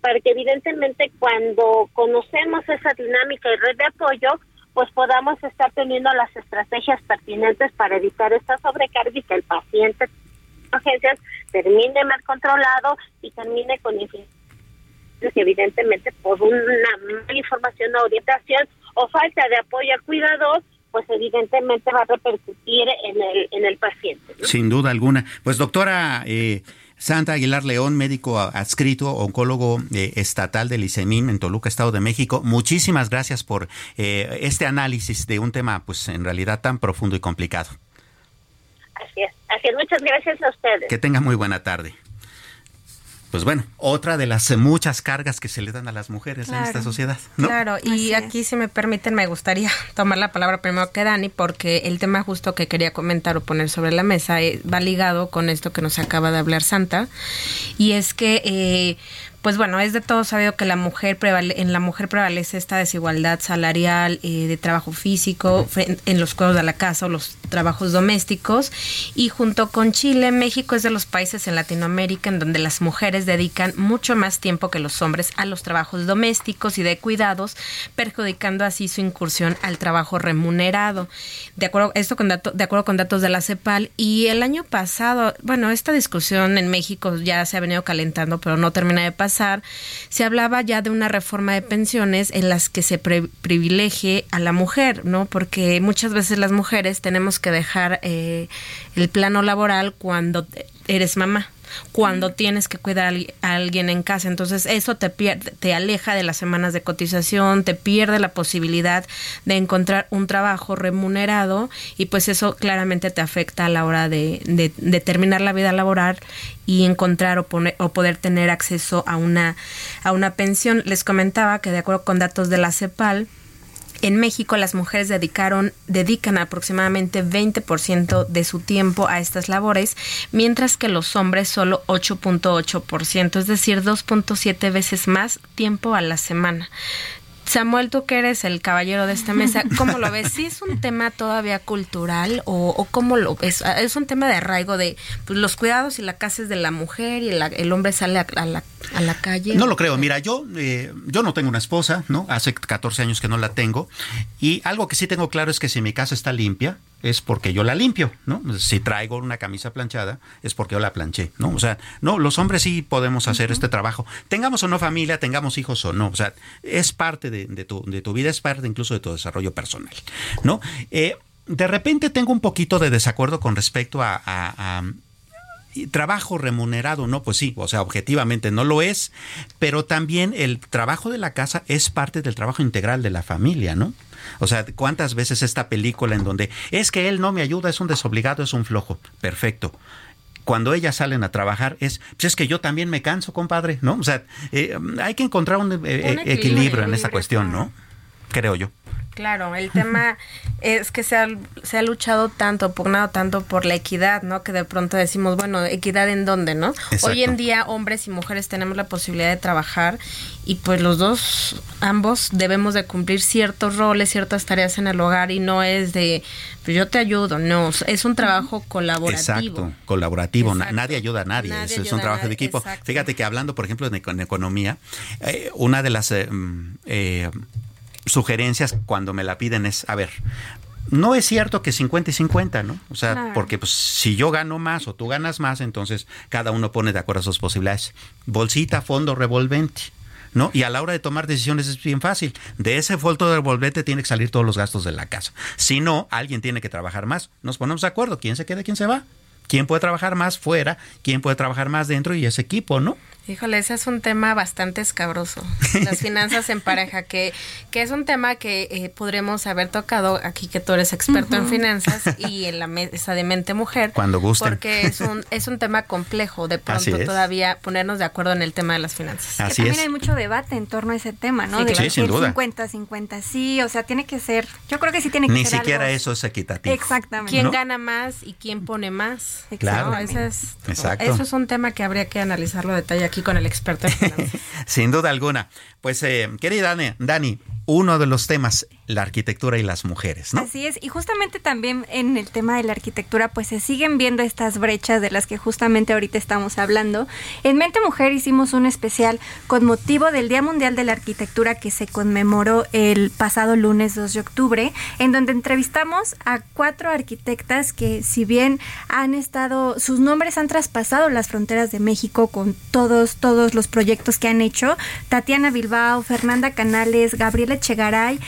para que evidentemente cuando conocemos esa dinámica y red de apoyo, pues podamos estar teniendo las estrategias pertinentes para evitar esta sobrecarga y que el paciente urgencias termine mal controlado y termine con evidentemente por una mala información o orientación o falta de apoyo al cuidador pues evidentemente va a repercutir en el, en el paciente. Sin duda alguna. Pues doctora eh, Santa Aguilar León, médico adscrito, oncólogo eh, estatal del ICEMIN en Toluca, Estado de México, muchísimas gracias por eh, este análisis de un tema pues en realidad tan profundo y complicado. Así es, así es. Muchas gracias a ustedes. Que tenga muy buena tarde pues bueno, otra de las muchas cargas que se le dan a las mujeres en esta sociedad. Claro, y aquí si me permiten me gustaría *laughs* tomar la palabra primero que Dani porque el tema justo que quería comentar o poner sobre la mesa eh, va ligado con esto que nos acaba de hablar Santa y es que eh, pues bueno, es de todo sabido que la mujer en la mujer prevalece esta desigualdad salarial, eh, de trabajo físico, en los cuidados de la casa o los trabajos domésticos. Y junto con Chile, México es de los países en Latinoamérica en donde las mujeres dedican mucho más tiempo que los hombres a los trabajos domésticos y de cuidados, perjudicando así su incursión al trabajo remunerado. De acuerdo, esto con dato, de acuerdo con datos de la CEPAL. Y el año pasado, bueno, esta discusión en México ya se ha venido calentando, pero no termina de pasar. Se hablaba ya de una reforma de pensiones en las que se privilegie a la mujer, ¿no? Porque muchas veces las mujeres tenemos que dejar eh, el plano laboral cuando eres mamá cuando tienes que cuidar a alguien en casa. Entonces eso te, pierde, te aleja de las semanas de cotización, te pierde la posibilidad de encontrar un trabajo remunerado y pues eso claramente te afecta a la hora de, de, terminar la vida laboral y encontrar o, poner, o poder tener acceso a una, a una pensión. Les comentaba que de acuerdo con datos de la CEPAL, en México las mujeres dedicaron, dedican aproximadamente 20% de su tiempo a estas labores, mientras que los hombres solo 8.8%, es decir, 2.7 veces más tiempo a la semana. Samuel, tú que eres el caballero de esta mesa, *laughs* ¿cómo lo ves? ¿Sí es un tema todavía cultural o, cómo lo ves? ¿Es un tema de arraigo de pues, los cuidados y la casa es de la mujer y el hombre sale a, la, a, la, calle? No lo creo. Mira, yo, eh, yo no tengo una esposa, ¿no? Hace 14 años que no la tengo. Y algo que sí tengo claro es que si mi casa está limpia, es porque yo la limpio, ¿no? Si traigo una camisa planchada, es porque yo la planché, ¿no? O sea, no, los hombres sí podemos hacer este trabajo. Tengamos o no familia, tengamos hijos o no. O sea, es parte de, tu, de tu, vida, es parte incluso de tu desarrollo personal, ¿no? Eh, de repente tengo un poquito de desacuerdo con respecto a, trabajo remunerado, ¿no? Pues sí, o sea, objetivamente no lo es, pero también el trabajo de la casa es parte del trabajo integral de la familia, ¿no? O sea, ¿cuántas veces esta película en donde es que él no me ayuda, es un desobligado, es un flojo? Perfecto cuando ellas salen a trabajar es, pues es que yo también me canso, compadre, ¿no? O sea, eh, hay que encontrar un, eh, equilibrio en esa cuestión, ¿no? Creo yo. Claro, el tema es que se ha, se ha luchado tanto, pugnado tanto por la equidad, ¿no? Que de pronto decimos, bueno, equidad en dónde, ¿no? Hoy en día hombres y mujeres tenemos la posibilidad de trabajar y pues los dos, ambos debemos de cumplir ciertos roles, ciertas tareas en el hogar y no es de, pues yo te ayudo, no, es un trabajo colaborativo. Exacto, colaborativo, nadie ayuda a nadie, es, un trabajo de equipo. Fíjate que hablando, por ejemplo, de, economía, eh, una de las... Eh, mm, eh, sugerencias cuando me la piden es, a ver, no es cierto que 50 y 50, ¿no? O sea, porque pues, si yo gano más o tú ganas más, entonces cada uno pone de acuerdo a sus posibilidades. Bolsita, fondo, revolvente. ¿No? Y a la hora de tomar decisiones es bien fácil. De ese fondo de revolvente tiene que salir todos los gastos de la casa. Si no, alguien tiene que trabajar más. Nos ponemos de acuerdo. ¿Quién se queda, quién se va? ¿Quién puede trabajar más fuera? ¿Quién puede trabajar más dentro? Y ese equipo, ¿no? Híjole, ese es un tema bastante escabroso, las finanzas en pareja, que, que es un tema que eh, podremos haber tocado aquí, que tú eres experto en finanzas y en la mesa de mente mujer. Cuando guste. Porque es un, es un tema complejo, de pronto todavía ponernos de acuerdo en el tema de las finanzas. Así también hay mucho debate en torno a ese tema, ¿no? de sin duda. 50, 50, sí, o sea, tiene que ser, yo creo que sí tiene que Ni ser Ni siquiera eso es equitativo. Exactamente. ¿Quién gana más y quién pone más? Claro. Ese es, Exacto. Eso es un tema que habría que analizarlo a detalle aquí con el experto *laughs* Sin duda alguna. Pues, eh, querida Dani, uno de los temas, la arquitectura y las mujeres, ¿no? Así es, y justamente también en el tema de la arquitectura, pues se siguen viendo estas brechas de las que justamente ahorita estamos hablando. En Mente Mujer hicimos un especial con motivo del Día Mundial de la Arquitectura que se conmemoró el pasado lunes 2 de octubre, en donde entrevistamos a cuatro arquitectas que si bien han estado, sus nombres han traspasado las fronteras de México con todos, todos los proyectos que han hecho, Tatiana Bilbao, Fernanda Canales, Gabriela Chegaray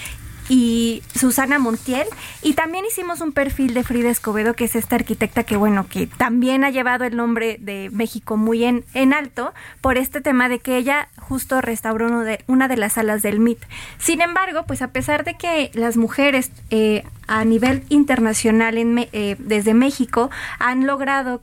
y Susana Montiel. Y también hicimos un perfil de Frida Escobedo, que es esta arquitecta que, bueno, que también ha llevado el nombre de México muy en, en alto por este tema de que ella justo restauró una de las salas del MIT. Sin embargo, pues a pesar de que las mujeres eh, a nivel internacional eh, desde México han logrado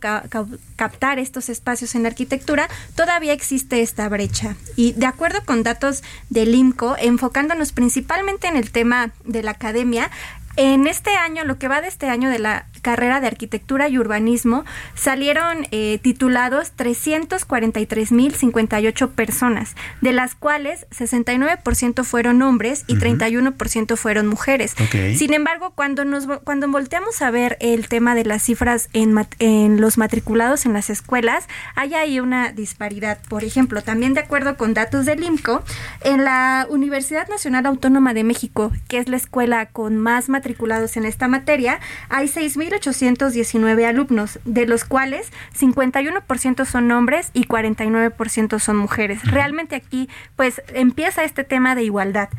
captar estos espacios en arquitectura, todavía existe esta brecha. Y de acuerdo con datos del IMCO, enfocándonos principalmente en el tema de la academia, en este año, lo que va de este año de la carrera de arquitectura y urbanismo salieron eh, titulados 343.058 personas, de las cuales 69% fueron hombres y 31% fueron mujeres. Sin embargo, cuando nos cuando volteamos a ver el tema de las cifras en, en los matriculados en las escuelas, hay ahí una disparidad. Por ejemplo, también de acuerdo con datos del IMCO, en la Universidad Nacional Autónoma de México, que es la escuela con más matriculados en esta materia, hay 6.819 alumnos, de los cuales 51% son hombres y 49% son mujeres. Realmente aquí pues empieza este tema de igualdad.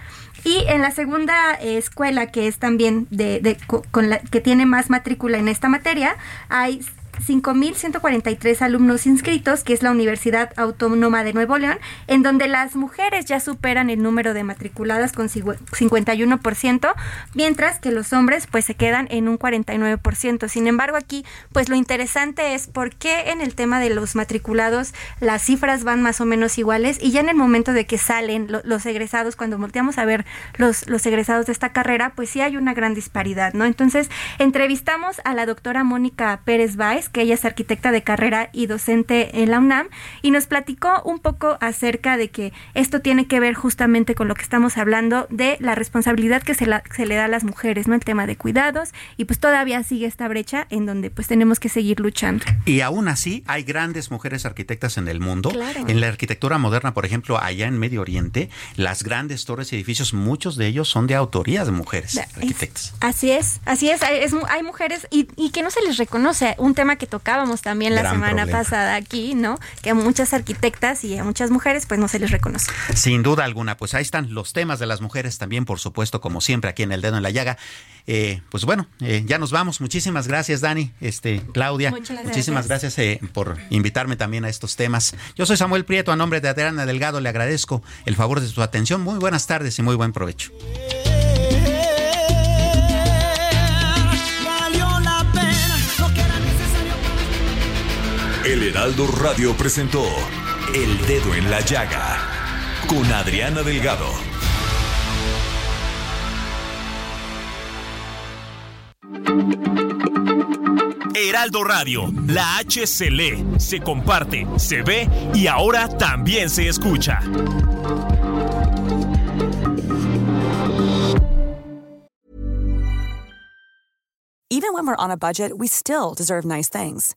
Y en la segunda eh, escuela, que es también de, con la, que tiene más matrícula en esta materia, hay 5.143 alumnos inscritos, que es la Universidad Autónoma de Nuevo León, en donde las mujeres ya superan el número de matriculadas con 51%, mientras que los hombres pues se quedan en un 49%. Sin embargo, aquí pues lo interesante es por qué en el tema de los matriculados las cifras van más o menos iguales y ya en el momento de que salen los egresados, cuando volteamos a ver los, los egresados de esta carrera, pues sí hay una gran disparidad, ¿no? Entonces, entrevistamos a la doctora Mónica Pérez Báez, que ella es arquitecta de carrera y docente en la UNAM, y nos platicó un poco acerca de que esto tiene que ver justamente con lo que estamos hablando de la responsabilidad que se, se le da a las mujeres, ¿no? El tema de cuidados, y pues todavía sigue esta brecha en donde pues tenemos que seguir luchando. Y aún así hay grandes mujeres arquitectas en el mundo. En la arquitectura moderna, por ejemplo, allá en Medio Oriente, las grandes torres y edificios, muchos de ellos son de autoría de mujeres arquitectas. así es, así es, hay, hay mujeres y, y que no se les reconoce. Un tema que tocábamos también la semana pasada aquí, ¿no? Que a muchas arquitectas y a muchas mujeres pues no se les reconoce. Sin duda alguna, pues ahí están los temas de las mujeres también, por supuesto, como siempre aquí en El Dedo en la Llaga. Eh, pues bueno, eh, ya nos vamos. Muchísimas gracias, Dani, este, Claudia. Muchísimas gracias, eh, por invitarme también a estos temas. Yo soy Samuel Prieto, a nombre de Adriana Delgado, le agradezco el favor de su atención. Muy buenas tardes y muy buen provecho. El Heraldo Radio presentó El Dedo en la Llaga con Adriana Delgado. Heraldo Radio, la H se lee, se comparte, se ve y ahora también se escucha. Even when we're on a budget, we still deserve nice things.